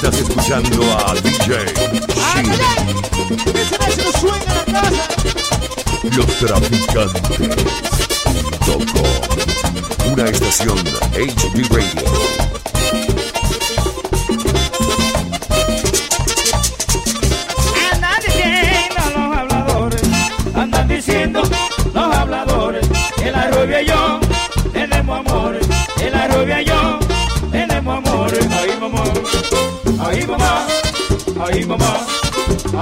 Estás escuchando a DJ Shin. Los traficantes. Una estación HD Radio. mamá, ay mamá,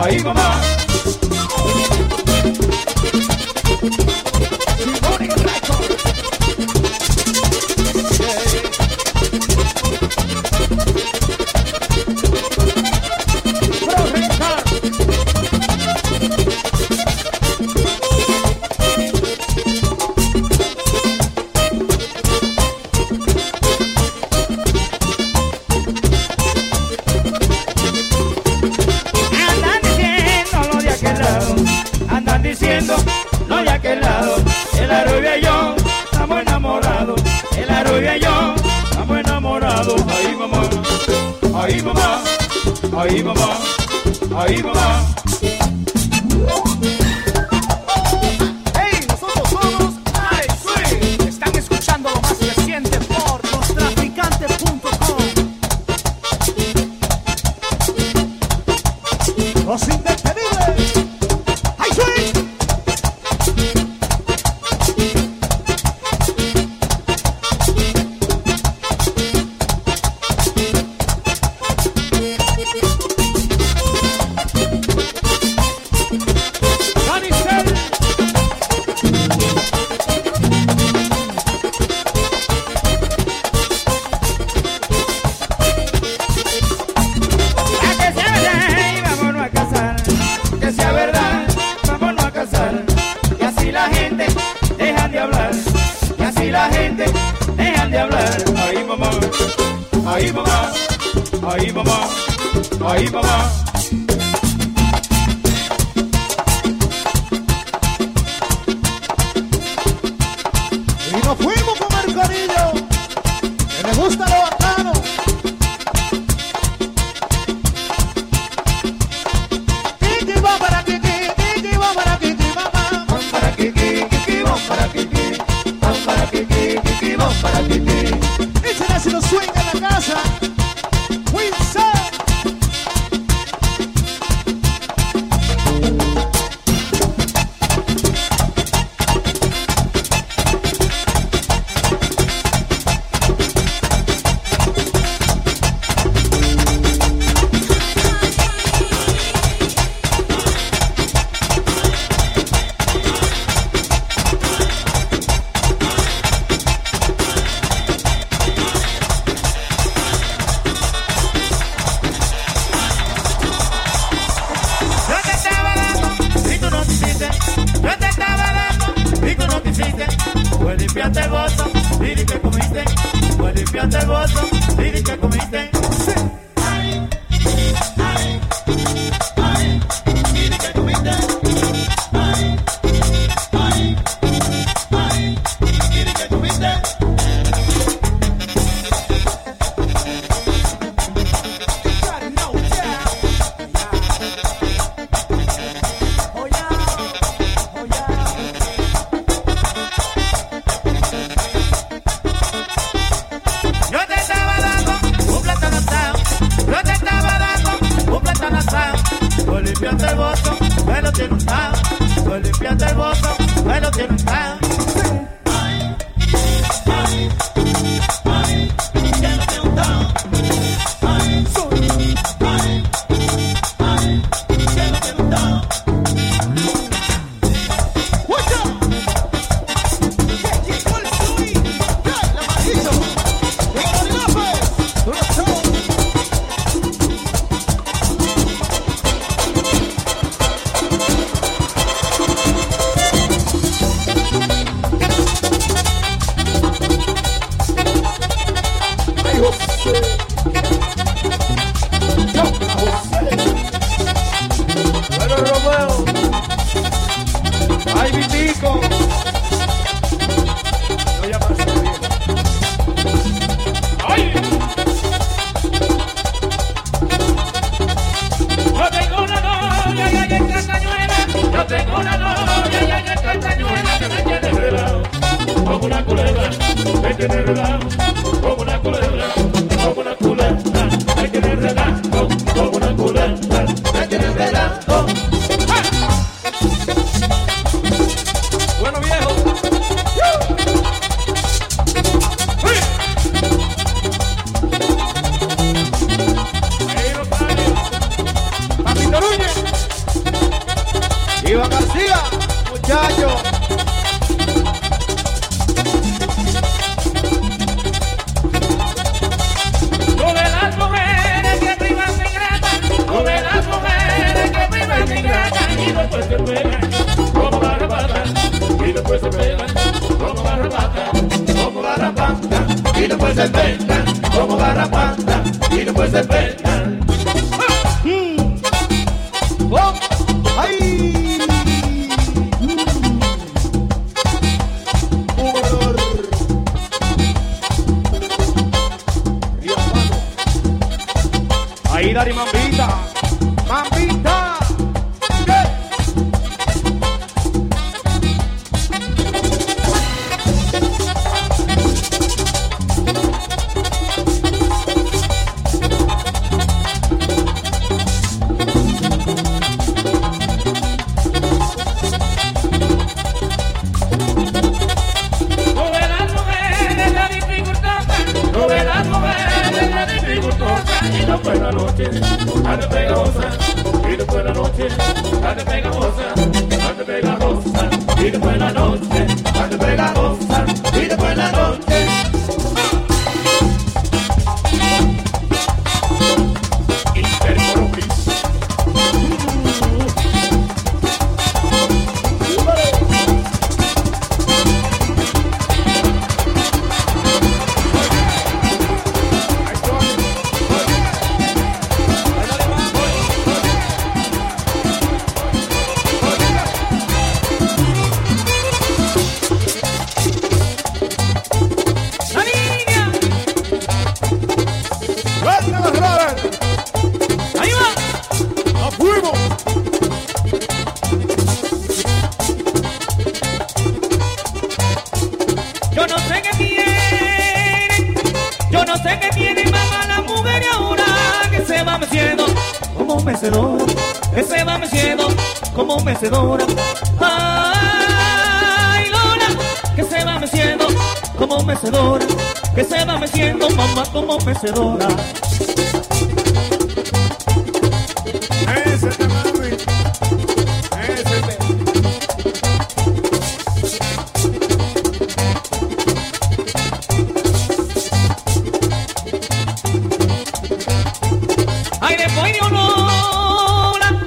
ay mamá. no de aquel lado, el arroyo y yo, estamos enamorados, el arroyo y yo, estamos enamorados, ay mamá, ay mamá, ay mamá, ay mamá. Ay, mamá. Ay, mamá. Ay, mamá. limpiaste el bolso y que comiste. Pues limpiaste el bolso y que comiste. Sí. i buenos tienen pan. nothing, I don't make a horse, he don't put a nothing, I don't make a horse, I don't make a horse, he don't put a como mecedora. Ay, Lola, que se va meciendo como mecedora, que se va meciendo mamá como mecedora. Ay, de pollo Lola,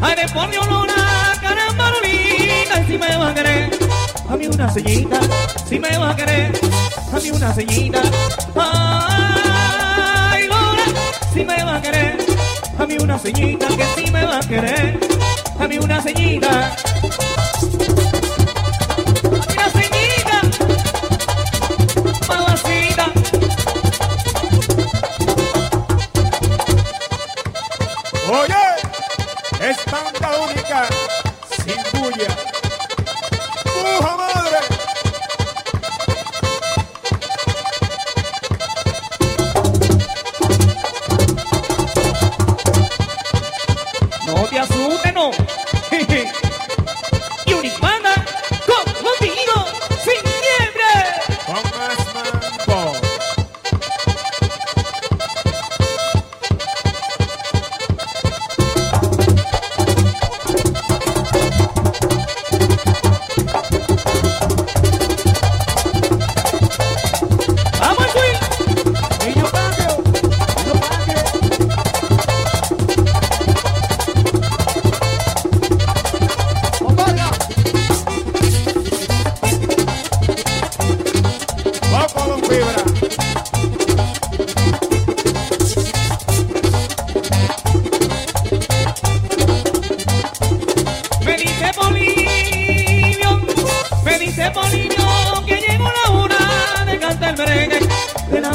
ay, de pollo Lola, si me va a querer, a mí una sellita, si me va a querer, a mí una sellita. Ay, Lola, si me va a querer, a mí una sellita, que si me va a querer, a mí una sellita. Te asustes,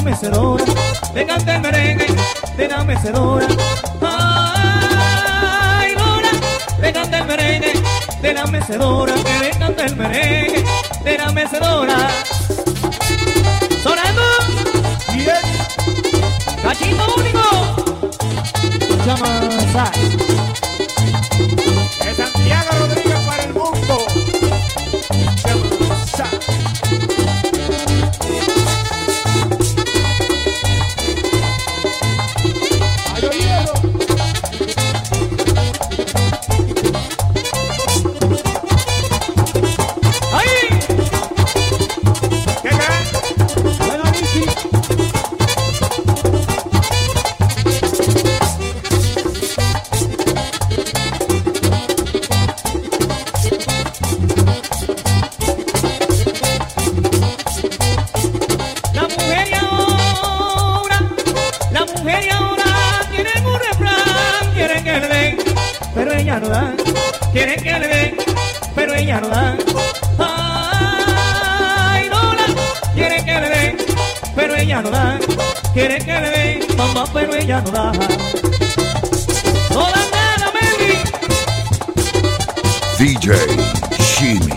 mecedora, de cantar el merengue de la mecedora. Ay, Lola, de cantar el merengue de la mecedora, que le canta el merengue de la mecedora. No da. Quiere que le dé, pero ella no da. Ay, Lola, quiere que le dé, pero ella no da. Quiere que le dé, mamá, pero ella no da. No da nada, baby. DJ Shimi.